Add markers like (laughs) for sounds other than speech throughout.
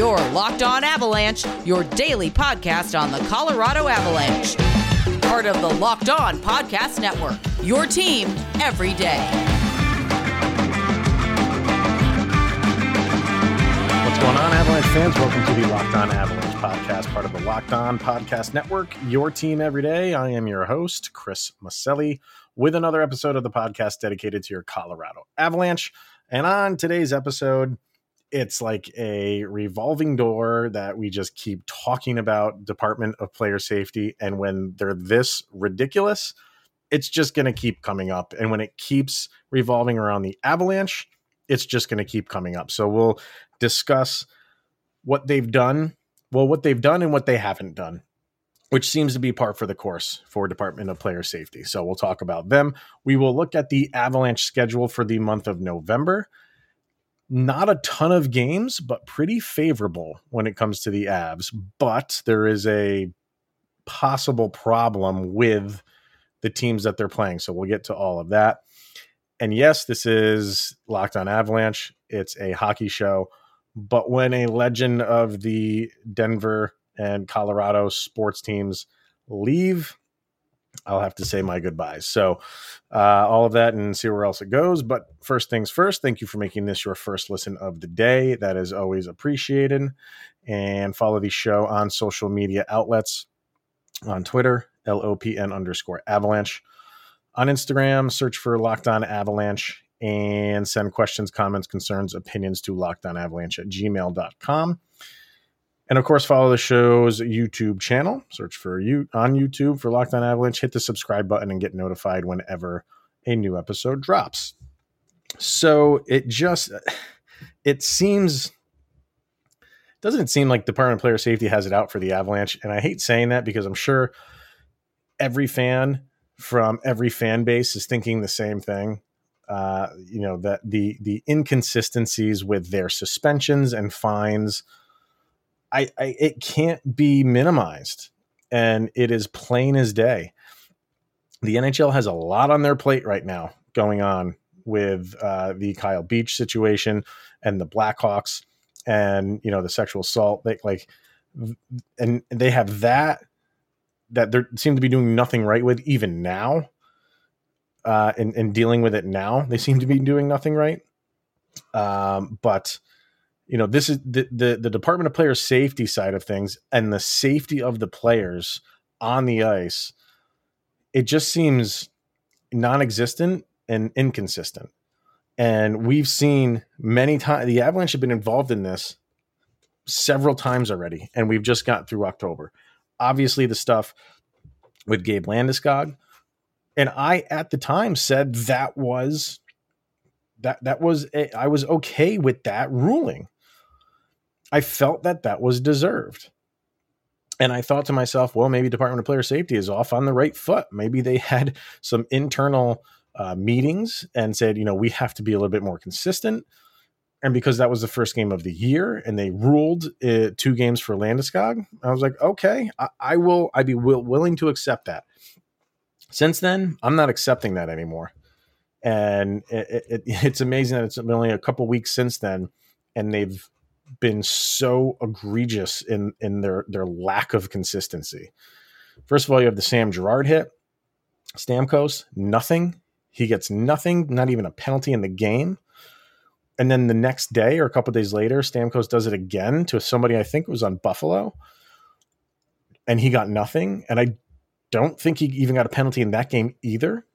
Your Locked On Avalanche, your daily podcast on the Colorado Avalanche. Part of the Locked On Podcast Network. Your team every day. What's going on, Avalanche fans? Welcome to the Locked On Avalanche podcast, part of the Locked On Podcast Network. Your team every day. I am your host, Chris Maselli, with another episode of the podcast dedicated to your Colorado Avalanche. And on today's episode, it's like a revolving door that we just keep talking about Department of Player Safety. And when they're this ridiculous, it's just going to keep coming up. And when it keeps revolving around the Avalanche, it's just going to keep coming up. So we'll discuss what they've done, well, what they've done and what they haven't done, which seems to be par for the course for Department of Player Safety. So we'll talk about them. We will look at the Avalanche schedule for the month of November not a ton of games, but pretty favorable when it comes to the Avs. But there is a possible problem with the teams that they're playing. So we'll get to all of that. And yes, this is Locked on Avalanche. It's a hockey show. But when a legend of the Denver and Colorado sports teams leave, I'll have to say my goodbyes. So, uh, all of that and see where else it goes. But first things first, thank you for making this your first listen of the day. That is always appreciated. And follow the show on social media outlets on Twitter, LOPN underscore avalanche. On Instagram, search for Locked On Avalanche and send questions, comments, concerns, opinions to lockedonavalanche at gmail.com. And of course, follow the show's YouTube channel. Search for you on YouTube for Locked On Avalanche. Hit the subscribe button and get notified whenever a new episode drops. So it just it seems doesn't it seem like Department of Player Safety has it out for the Avalanche, and I hate saying that because I'm sure every fan from every fan base is thinking the same thing. Uh, you know that the the inconsistencies with their suspensions and fines I, I it can't be minimized, and it is plain as day. The NHL has a lot on their plate right now going on with uh, the Kyle Beach situation and the Blackhawks, and you know the sexual assault. They, like, and they have that that they seem to be doing nothing right with even now. Uh, and, and dealing with it now, they seem to be doing nothing right. Um, but you know this is the, the the department of player safety side of things and the safety of the players on the ice it just seems non-existent and inconsistent. And we've seen many times the avalanche have been involved in this several times already and we've just got through october. Obviously the stuff with gabe landeskog and i at the time said that was that that was I was okay with that ruling I felt that that was deserved. And I thought to myself, well, maybe Department of Player Safety is off on the right foot. Maybe they (laughs) had some internal uh, meetings and said, you know, we have to be a little bit more consistent. And because that was the first game of the year and they ruled uh, two games for Landeskog, I was like, okay, I, I will, I'd be will, willing to accept that. Since then, I'm not accepting that anymore. And it, it, (laughs) it's amazing that it's only a couple weeks since then, and they've been so egregious in in their their lack of consistency. First of all, you have the Sam Girard hit. Stamkos, nothing. He gets nothing, not even a penalty in the game. And then the next day or a couple days later, Stamkos does it again to somebody I think was on Buffalo. And he got nothing. And I don't think he even got a penalty in that game either.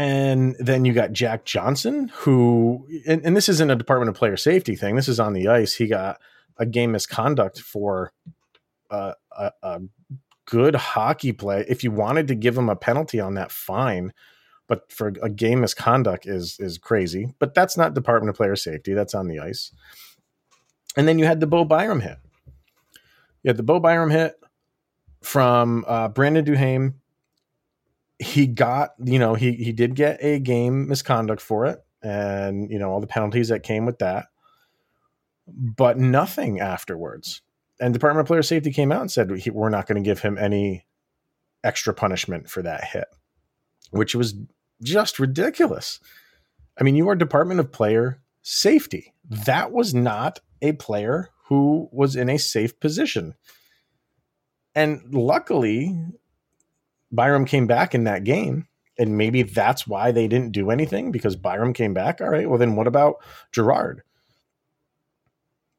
And then you got Jack Johnson, who, and, and, this isn't a Department of Player Safety thing. This is on the ice. He got a game misconduct for uh, a, a, good hockey play. If you wanted to give him a penalty on that, fine. But for a game misconduct is is crazy. But that's not Department of Player Safety. That's on the ice. And then you had the Bo Byram hit. You had the Bo Byram hit from uh, Brandon Duhaime he got, you know, he he did get a game misconduct for it, and you know all the penalties that came with that, but nothing afterwards. And Department of Player Safety came out and said we're not going to give him any extra punishment for that hit, which was just ridiculous. I mean, you are Department of Player safety. That was not a player who was in a safe position. And luckily, Byram came back in that game. And maybe that's why they didn't do anything because Byram came back. All right. Well, then what about Girard?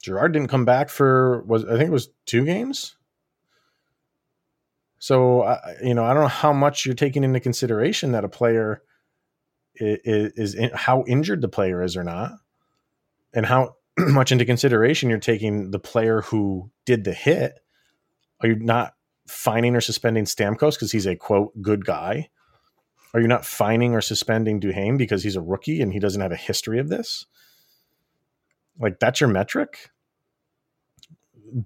Girard didn't come back for was I think it was two games. So uh, you know I don't know how much you're taking into consideration that a player is, is in, how injured the player is or not, and how (clears throat) much into consideration you're taking the player who did the hit. Are you not fining or suspending Stamkos because he's a quote good guy? Are you not fining or suspending Duhaime because he's a rookie and he doesn't have a history of this? Like that's your metric?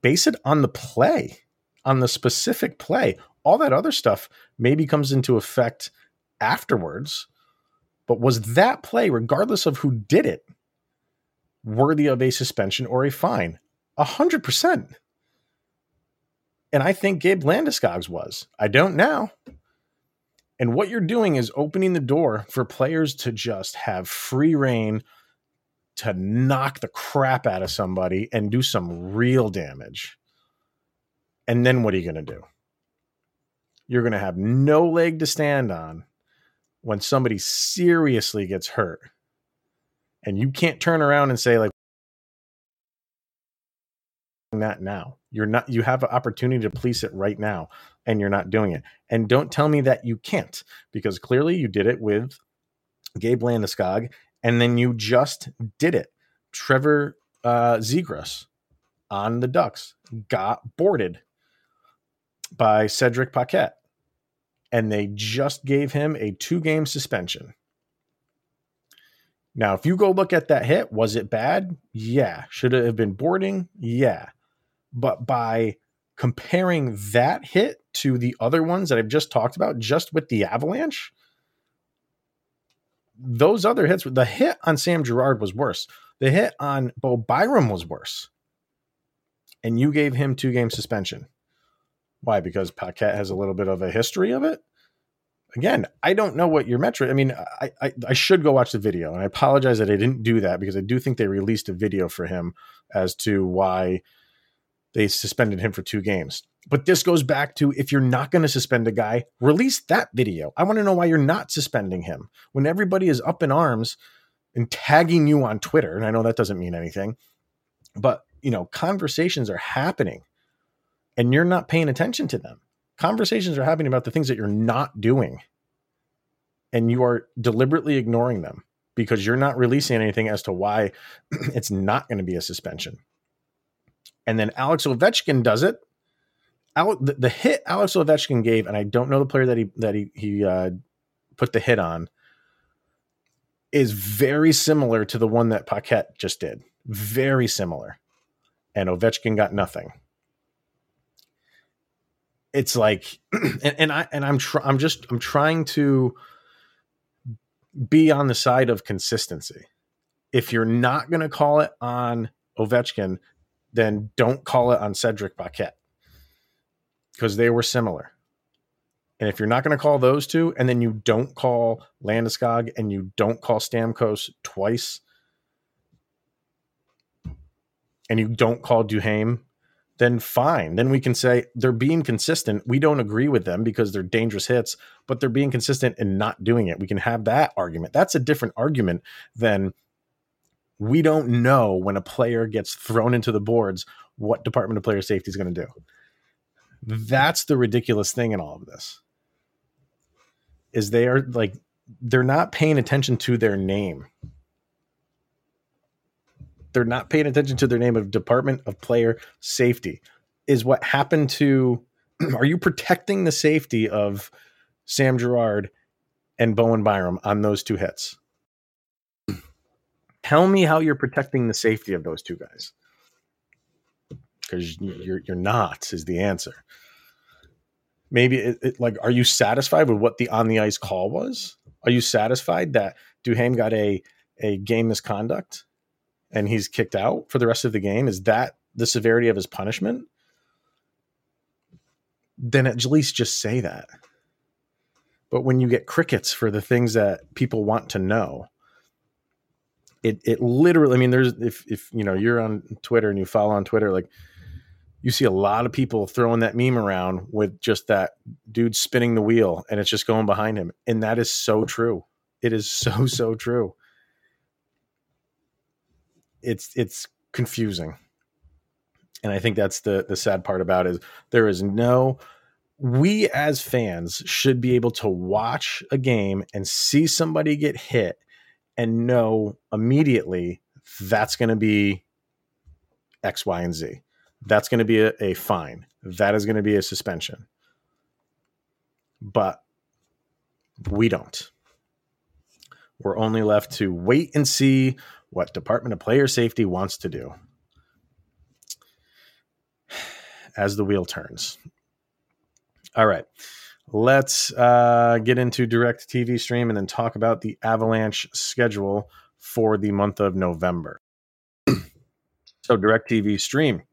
Base it on the play, on the specific play. All that other stuff maybe comes into effect afterwards. But was that play, regardless of who did it, worthy of a suspension or a fine? A hundred percent. And I think Gabe Landeskog's was. I don't now. And what you're doing is opening the door for players to just have free reign to knock the crap out of somebody and do some real damage. And then what are you going to do? You're going to have no leg to stand on when somebody seriously gets hurt. And you can't turn around and say, like, that now. You're not, you have an opportunity to police it right now, and you're not doing it. And don't tell me that you can't, because clearly you did it with Gabe Landeskog, and then you just did it. Trevor uh, Zegras on the Ducks got boarded by Cedric Paquette, and they just gave him a two game suspension. Now, if you go look at that hit, was it bad? Yeah. Should it have been boarding? Yeah. But by comparing that hit to the other ones that I've just talked about, just with the Avalanche, those other hits, the hit on Sam Girard was worse. The hit on Bo Byram was worse. And you gave him two game suspension. Why? Because Paquette has a little bit of a history of it. Again, I don't know what your metric. I mean, I, I, I should go watch the video, and I apologize that I didn't do that because I do think they released a video for him as to why they suspended him for two games. But this goes back to if you're not going to suspend a guy, release that video. I want to know why you're not suspending him when everybody is up in arms and tagging you on Twitter. And I know that doesn't mean anything, but you know, conversations are happening and you're not paying attention to them. Conversations are happening about the things that you're not doing and you are deliberately ignoring them because you're not releasing anything as to why (clears throat) it's not going to be a suspension. And then Alex Ovechkin does it the, the, hit Alex Ovechkin gave, and I don't know the player that he that he he uh, put the hit on, is very similar to the one that Paquette just did. Very similar, and Ovechkin got nothing. It's like, (clears throat) and, and I and I'm tr- I'm just I'm trying to be on the side of consistency. If you're not going to call it on Ovechkin, then don't call it on Cedric Paquette because they were similar. And if you're not going to call those two, and then you don't call Landeskog and you don't call Stamkos twice, and you don't call Duhaime, then fine. Then we can say they're being consistent. We don't agree with them because they're dangerous hits, but they're being consistent and not doing it. We can have that argument. That's a different argument than we don't know when a player gets thrown into the boards what Department of Player Safety is going to do. That's the ridiculous thing in all of this. Is they are like they're not paying attention to their name. They're not paying attention to their name of Department of Player Safety. Is what happened to (clears throat) are you protecting the safety of Sam Girard and Bowen Byram on those two hits? Tell me how you're protecting the safety of those two guys because you're you're not is the answer. Maybe it, it, like, are you satisfied with what the on the ice call was? Are you satisfied that Duhaime got a a game misconduct and he's kicked out for the rest of the game? Is that the severity of his punishment? Then at least just say that. But when you get crickets for the things that people want to know, it it literally. I mean, there's if if you know you're on Twitter and you follow on Twitter, like you see a lot of people throwing that meme around with just that dude spinning the wheel and it's just going behind him, and that is so true. It is so (laughs) so true. It's it's confusing and I think that's the the sad part about it is there is no we as fans should be able to watch a game and see somebody get hit and know immediately that's going to be X, Y, and Z. That's going to be a, a fine. That is going to be a suspension. But we don't. We're only left to wait and see what Department of Player Safety wants to do (sighs) as the wheel turns. All right. Let's uh, get into DirecTV stream and then talk about the Avalanche schedule for the month of November. (clears throat) so, DirecTV stream.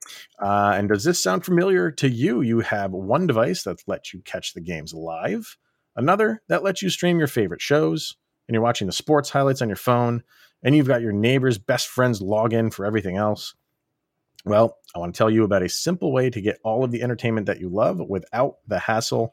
Uh, and does this sound familiar to you? You have one device that lets you catch the games live, another that lets you stream your favorite shows, and you're watching the sports highlights on your phone, and you've got your neighbor's best friend's login for everything else. Well, I want to tell you about a simple way to get all of the entertainment that you love without the hassle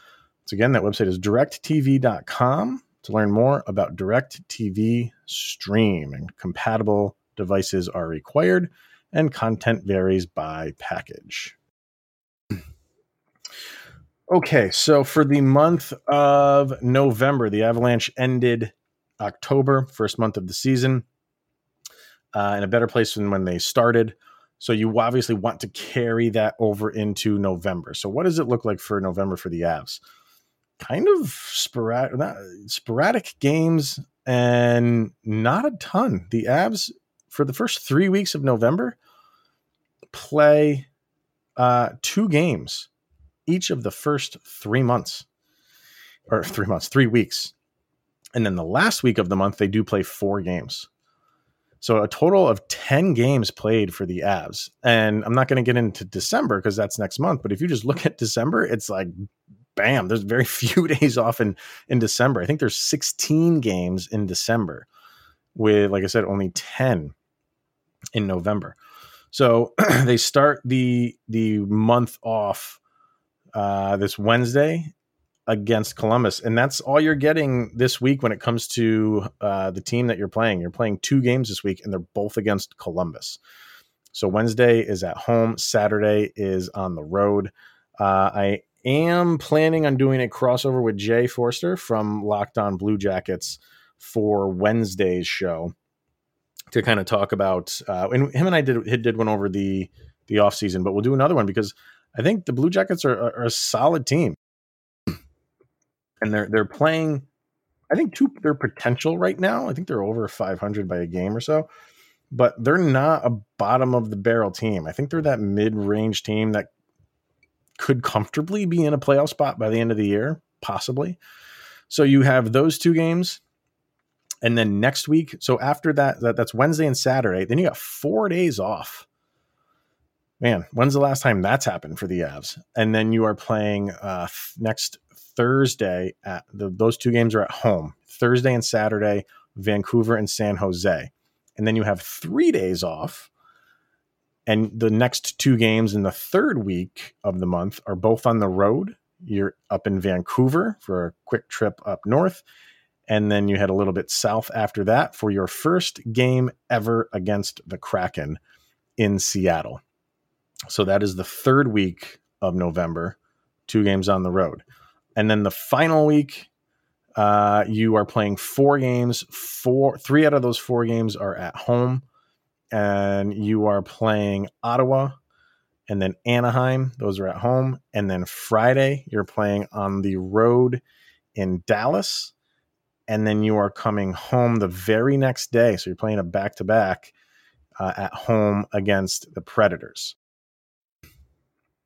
Once again, that website is directv.com to learn more about DirecTV Stream. And compatible devices are required, and content varies by package. Okay, so for the month of November, the Avalanche ended October, first month of the season uh, in a better place than when they started. So you obviously want to carry that over into November. So what does it look like for November for the Avs? Kind of sporadic, sporadic games and not a ton. The Avs for the first three weeks of November play uh, two games each of the first three months, or three months, three weeks, and then the last week of the month they do play four games. So a total of 10 games played for the Avs. And I'm not going to get into December because that's next month. But if you just look at December, it's like, bam, there's very (laughs) few days off in, in December. I think there's 16 games in December with, like I said, only 10 in November. So (clears throat) they start the the month off uh, this Wednesday against Columbus, and that's all you're getting this week when it comes to uh, the team that you're playing. You're playing two games this week, and they're both against Columbus. So Wednesday is at home, Saturday is on the road. Uh, I am planning on doing a crossover with Jay Forster from Locked On Blue Jackets for Wednesday's show to kind of talk about. Uh, and him and I did did one over the the off season, but we'll do another one because I think the Blue Jackets are, are a solid team and they're they're playing. I think to their potential right now. I think they're over 500 by a game or so, but they're not a bottom of the barrel team. I think they're that mid range team that could comfortably be in a playoff spot by the end of the year, possibly. So you have those two games. And then next week, so after that, that that's Wednesday and Saturday, then you got four days off. Man, when's the last time that's happened for the Avs? And then you are playing uh, next Thursday at the, those two games are at home. Thursday and Saturday, Vancouver and San Jose. And then you have three days off. And the next two games in the third week of the month are both on the road. You're up in Vancouver for a quick trip up north. And then you head a little bit south after that for your first game ever against the Kraken in Seattle. So that is the third week of November, two games on the road and then the final week uh, you are playing four games four three out of those four games are at home and you are playing ottawa and then anaheim those are at home and then friday you're playing on the road in dallas and then you are coming home the very next day so you're playing a back-to-back uh, at home against the Predators.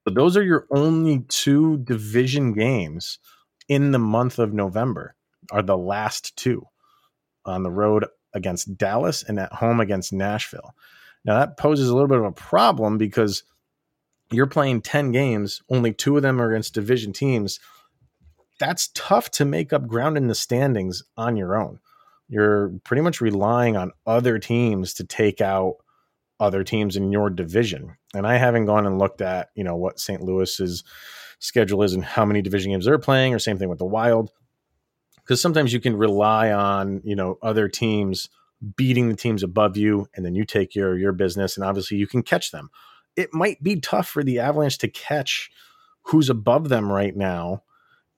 But those are your only two division games in the month of November. Are the last two on the road against Dallas and at home against Nashville. Now that poses a little bit of a problem because you're playing 10 games, only two of them are against division teams. That's tough to make up ground in the standings on your own. You're pretty much relying on other teams to take out other teams in your division. And I haven't gone and looked at, you know, what St. Louis's schedule is and how many division games they're playing, or same thing with the Wild. Because sometimes you can rely on, you know, other teams beating the teams above you, and then you take of your business, and obviously you can catch them. It might be tough for the Avalanche to catch who's above them right now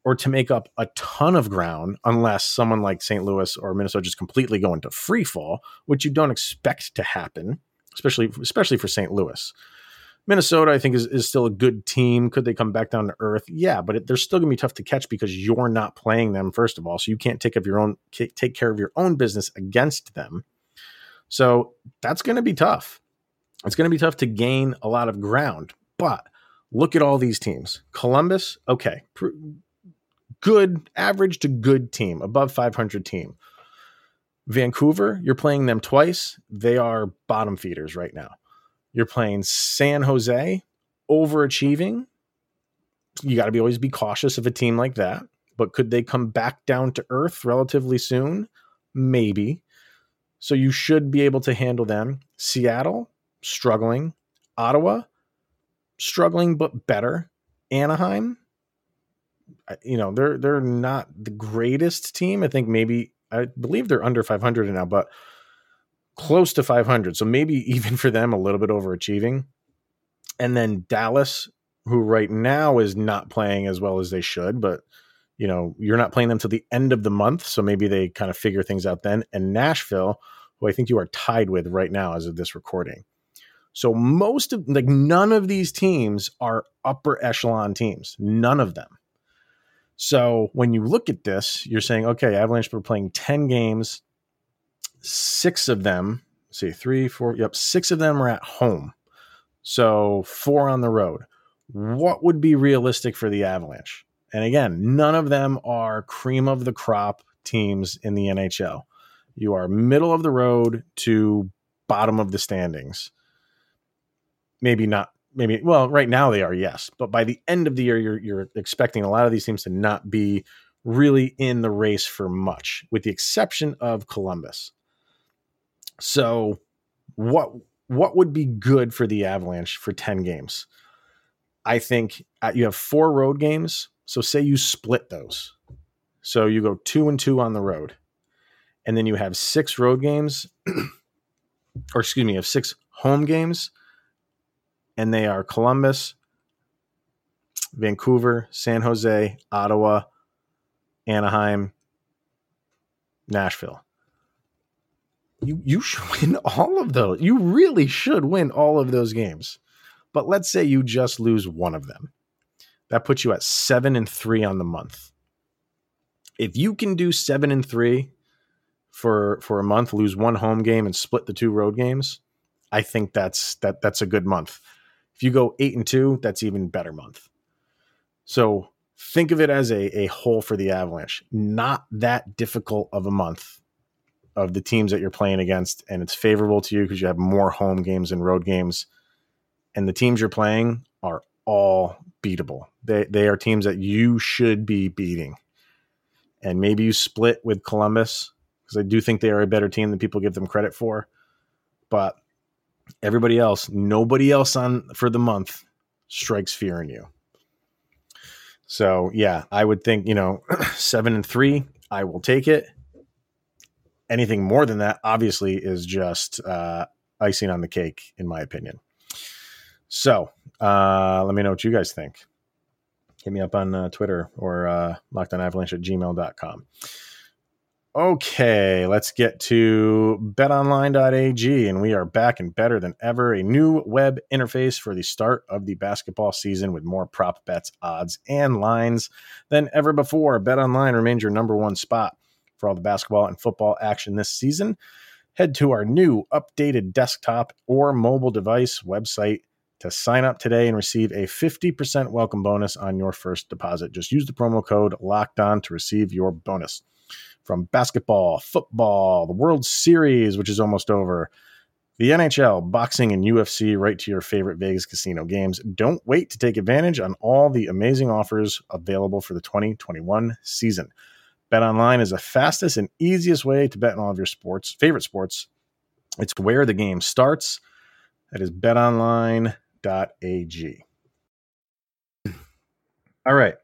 or to make up a ton of ground unless someone like St. Louis or Minnesota just completely go into free fall, which you don't expect to happen especially especially for St. Louis. Minnesota, I think, is, is still a good team. Could they come back down to earth? Yeah, but it, they're still going to be tough to catch because you're not playing them first of all, so you can't take of your own take care of your own business against them. So that's going to be tough. It's going to be tough to gain a lot of ground. But look at all these teams. Columbus, okay, good, average to good team, above 500 team. Vancouver, you're playing them twice. They are bottom feeders right now. You're playing San Jose, overachieving. You got to be always be cautious of a team like that. But could they come back down to earth relatively soon? Maybe. So you should be able to handle them. Seattle, struggling. Ottawa, struggling but better. Anaheim, you know, they're they're not the greatest team. I think maybe I believe they're under 500 now, but close to 500. So maybe (laughs) even for them, a little bit overachieving. And then Dallas, who right now is not playing as well as they should, but you know, you're not playing them till the end of the month. So maybe they kind of figure things out then. And Nashville, who I think you are tied with right now as of this recording. So most of like none of these teams are upper echelon teams. None of them. So when you look at this, you're saying, okay, Avalanche were playing 10 games, six of them, see, three, four, yep, six of them are at home. So four on the road. What would be realistic for the Avalanche? And again, none of them are cream of the crop teams in the NHL. You are middle of the road to bottom of the standings. Maybe not maybe well right now they are yes but by the end of the year you're, you're expecting a lot of these teams to not be really in the race for much with the exception of columbus so what what would be good for the avalanche for 10 games i think uh, you have four road games so say you split those so you go two and two on the road and then you have six road games (clears throat) or excuse me you have six home games and they are Columbus, Vancouver, San Jose, Ottawa, Anaheim, Nashville. You you should (laughs) win all of those. You really should win all of those games. But let's say you just lose one of them. That puts you at 7 and 3 on the month. If you can do 7 and 3 for for a month, lose one home game and split the two road games, I think that's that that's a good month. If you go eight and two, that's even better month. So think of it as a, a whole for the Avalanche. Not that difficult of a month of the teams that you're playing against, and it's favorable to you because you have more home games and road games. And the teams you're playing are all beatable. They they are teams that you should be beating. And maybe you split with Columbus because I do think they are a better team than people give them credit for. But Everybody else, nobody else on for the month strikes fear in you. So yeah, I would think you know (clears throat) seven and three, I will take it. Anything more than that, obviously, is just uh, icing on the cake, in my opinion. So uh, let me know what you guys think. Hit me up on uh, Twitter or uh, lockedonavalanche at gmail.com. Okay, let's get to betonline.ag, and we are back and better than ever. A new web interface for the start of the basketball season with more prop bets, odds, and lines than ever before. BetOnline remains your number one spot for all the basketball and football action this season. head to our new updated desktop or mobile device website to sign up today and receive a 50% welcome bonus on your first deposit. Just use the promo code locked on to receive your bonus. From basketball, football, the World Series, which is almost over, the NHL, boxing, and UFC right to your favorite Vegas casino games. Don't wait to take advantage on all the amazing offers available for the 2021 season. Bet online is the fastest and easiest way to bet on all of your sports, favorite sports. It's where the game starts. That is betonline.ag. All right.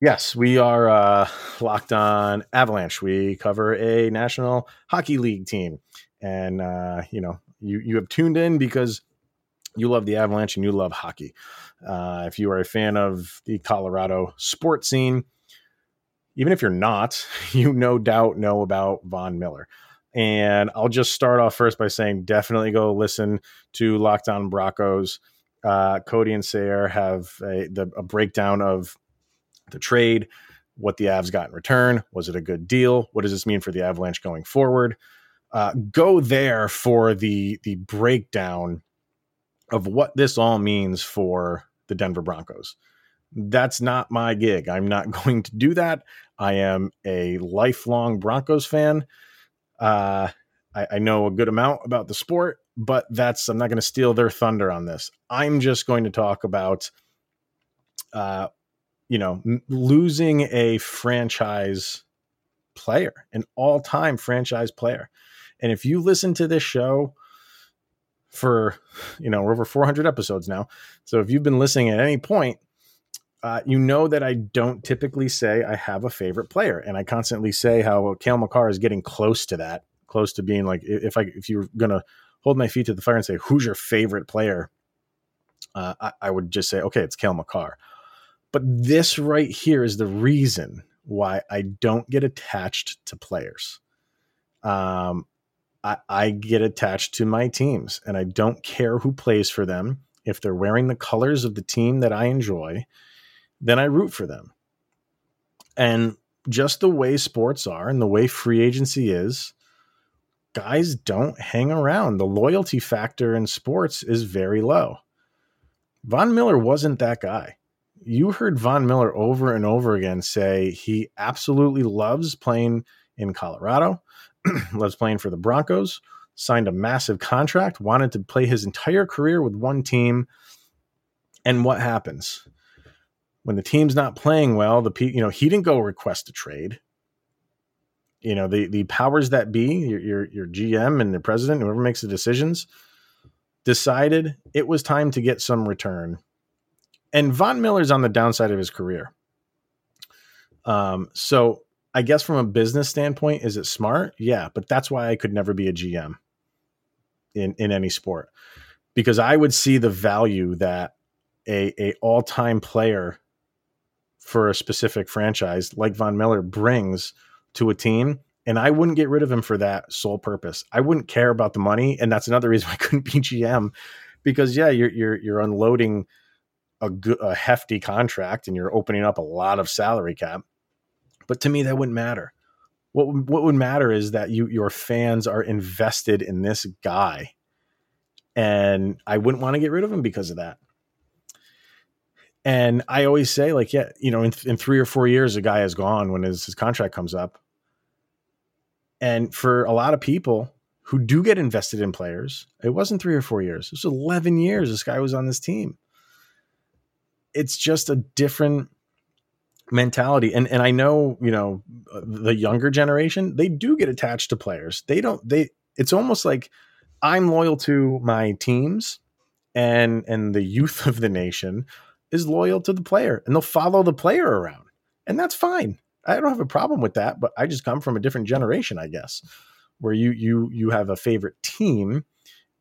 Yes, we are uh, locked on Avalanche. We cover a National Hockey League team, and uh, you know you you have tuned in because you love the Avalanche and you love hockey. Uh, if you are a fan of the Colorado sports scene, even if you're not, (laughs) you no doubt know about Von Miller. And I'll just start off first by saying definitely go listen to Locked On Broncos. Uh, Cody and Sayre have a, the, a breakdown of the trade, what the Avs got in return. Was it a good deal? What does this mean for the Avalanche going forward? Uh, go there for the the breakdown of what this all means for the Denver Broncos. That's not my gig. I'm not (laughs) going to do that. I am a lifelong Broncos fan. Uh, I, I know a good amount about the sport, but that's I'm not going to steal their thunder on this. I'm just going to talk about, uh, you know, m- losing a franchise player, an all-time franchise player. And if you listen to this show for, you know, we're over 400 episodes now, so if you've been listening at any point, uh, you know that I don't typically say I have a favorite player, and I constantly say how Cale Makar is getting close to that, close to being like if I if you're gonna hold my feet to the fire and say who's your favorite player, uh, I, I, would just say okay, it's Cale Makar. But this right here is the reason why I don't get attached to players. Um, I, I get attached to my teams, and I don't care who plays for them if they're wearing the colors of the team that I enjoy then I root for them. And just the way sports are and the way free agency is, guys don't hang around. The loyalty factor in sports is very low. Von Miller wasn't that guy. You heard Von Miller over and over again say he absolutely loves playing in Colorado, (clears throat) loves playing for the Broncos, signed a massive contract, wanted to play his entire career with one team. And what happens? When the team's not playing well, the you know he didn't go request a trade. You know the the powers that be, your your, your GM and the president, whoever makes the decisions, decided it was time to get some return. And Von Miller's on the downside of his career. Um, so I guess from a business standpoint, is it smart? Yeah, but that's why I could never be a GM in in any sport because I would see the value that a a all time player for a specific franchise like Von Miller brings to a team. And I wouldn't get rid of him for that sole purpose. I wouldn't care about the money. And that's another reason (laughs) I couldn't be GM because yeah, you're, you're, you're unloading a, a hefty contract and you're opening up a lot of salary cap. But to me, that wouldn't matter. What, what would matter is that you, your fans are invested in this guy. And I wouldn't want to get rid of him because of that. And I always say, like, yeah, you know, in, in three or four years, a guy is gone when his, his contract comes up. And for a lot of people who do get invested in players, it wasn't three or four years. It was 11 years this guy was on this team. It's just a different mentality. And, and I know, you know, the younger generation, they do get attached to players. They don't, they, it's almost like I'm loyal to my teams and, and the youth (laughs) of the nation is loyal to the player and they'll follow the player around. And that's fine. I don't have a problem with that, but I just come from a different generation, I guess, where you you you have a favorite team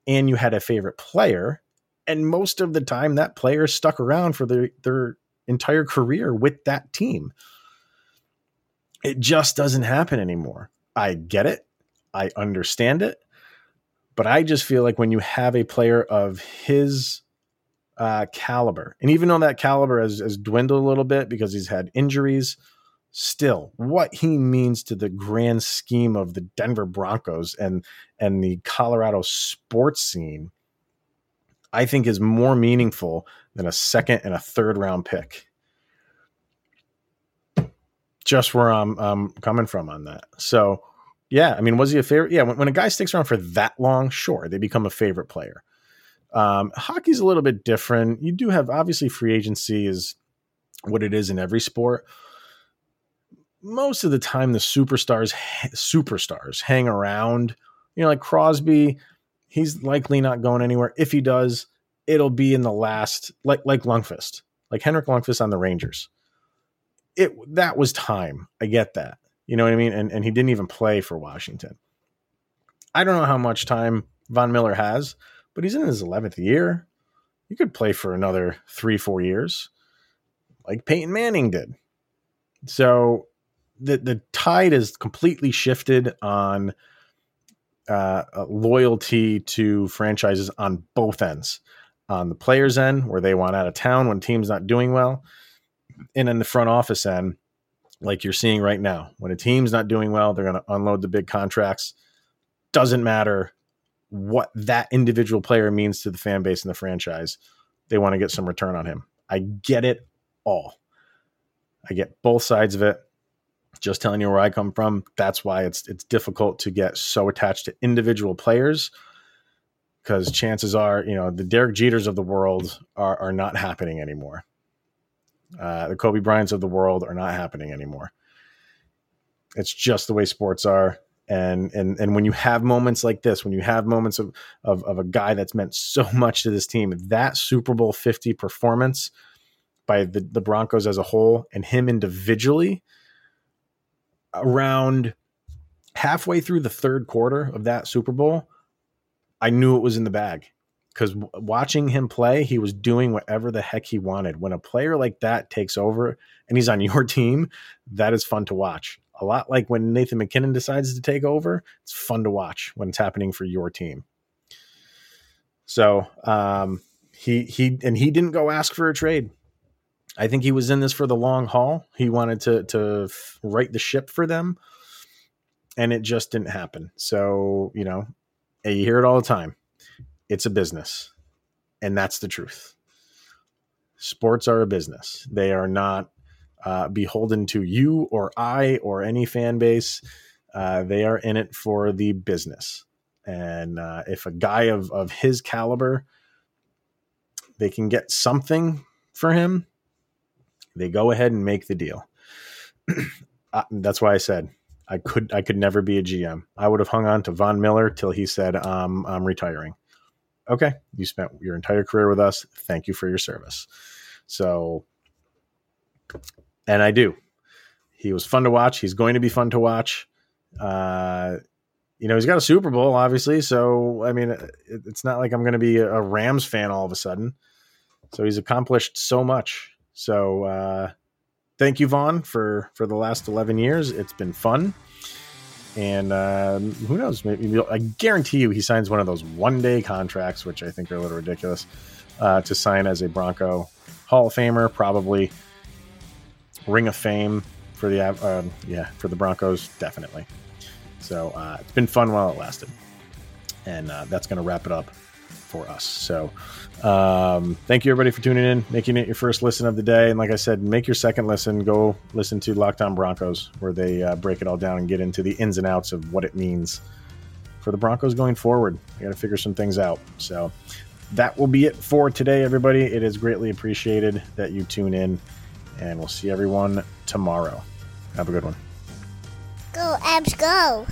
and you had a favorite player and most of the time that player stuck around for their their entire career with that team. It just doesn't happen anymore. I get it. I understand it. But I just feel like when you have a player of his uh, caliber. And even though that caliber has, has dwindled a little bit because he's had injuries, still what he means to the grand scheme of the Denver Broncos and and the Colorado sports scene, I think is more meaningful than a second and a third round pick. Just where I'm, I'm coming from on that. So, yeah, I mean, was he a favorite? Yeah, when, when a guy sticks around for that long, sure, they become a favorite player. Um, hockey's a little bit different. You do have obviously free agency is what it is in every sport. Most of the time, the superstars superstars hang around. You know, like Crosby, he's likely not going anywhere. If he does, it'll be in the last, like like Lundqvist, like Henrik Lundqvist on the Rangers. It that was time. I get that. You know what I mean? And and he didn't even play for Washington. I don't know how much time Von Miller has but he's in his 11th year. He could play for another three, four years, like Peyton Manning did. So the the tide has completely shifted on uh, loyalty to franchises on both ends. On the players' end, where they want out of town when team's not doing well, and in the front office end, like you're seeing right now, when a team's not doing well, they're going to unload the big contracts. Doesn't matter what that individual player means to the fan base and the franchise. They want to get some return on him. I get it all. I get both sides of it. Just telling you where I come from. That's why it's it's difficult to get so attached to individual players because chances are, you know, the Derek Jeters of the world are are not happening anymore. Uh, the Kobe Bryants of the world are not happening anymore. It's just the way sports are and and and when you have moments like this when you have moments of, of of a guy that's meant so much to this team that super bowl 50 performance by the, the broncos as a whole and him individually around halfway through the third quarter of that super bowl i knew it was in the bag because watching him play he was doing whatever the heck he wanted. When a player like that takes over and he's on your (laughs) team that is fun to watch a lot like when Nathan MacKinnon decides to take over. It's fun to watch when it's happening for your team. So um, he he and he didn't go ask for a trade. I think he was in this for the long haul. He wanted to to right the ship for them, and it just didn't happen. So you know, you hear it all the time. It's a business, and that's the truth. Sports are a business. They are not uh, beholden to you or I or any fan base. Uh, they are in it for the business. And uh, if a guy of, of his caliber, they can get something for him, they go ahead and make the deal. (clears throat) Uh, that's why I said I could I could never be a GM. I would have hung on to Von Miller till he said um, I'm retiring. Okay, you spent your entire career with us. Thank you for your service. So and I do. He was fun to watch. He's going to be fun to watch. Uh, you know, he's got a Super Bowl, obviously. So, I mean, it, it's not like I'm going to be a Rams fan all of a sudden. So he's accomplished so much. So, uh, thank you, Von, for for the last 11 years. It's been fun. And uh, who knows? Maybe I guarantee you he signs one of those one day contracts, which I think are a little ridiculous, uh, to sign as a Bronco Hall of Famer, probably Ring of Fame for the uh, yeah for the Broncos definitely. So uh, it's been fun while it lasted, and uh, that's going to wrap it up for us. So um, thank you everybody for tuning in, making it your first listen of the day, and like I said, make your second listen. Go listen to Locked On Broncos, where they uh, break it all down and get into the ins and outs of what it means for the Broncos going forward. I got to figure some things out. So that will be it for today, everybody. It is greatly appreciated that you tune in and we'll see everyone tomorrow. Have a good one. Go, Avs, go.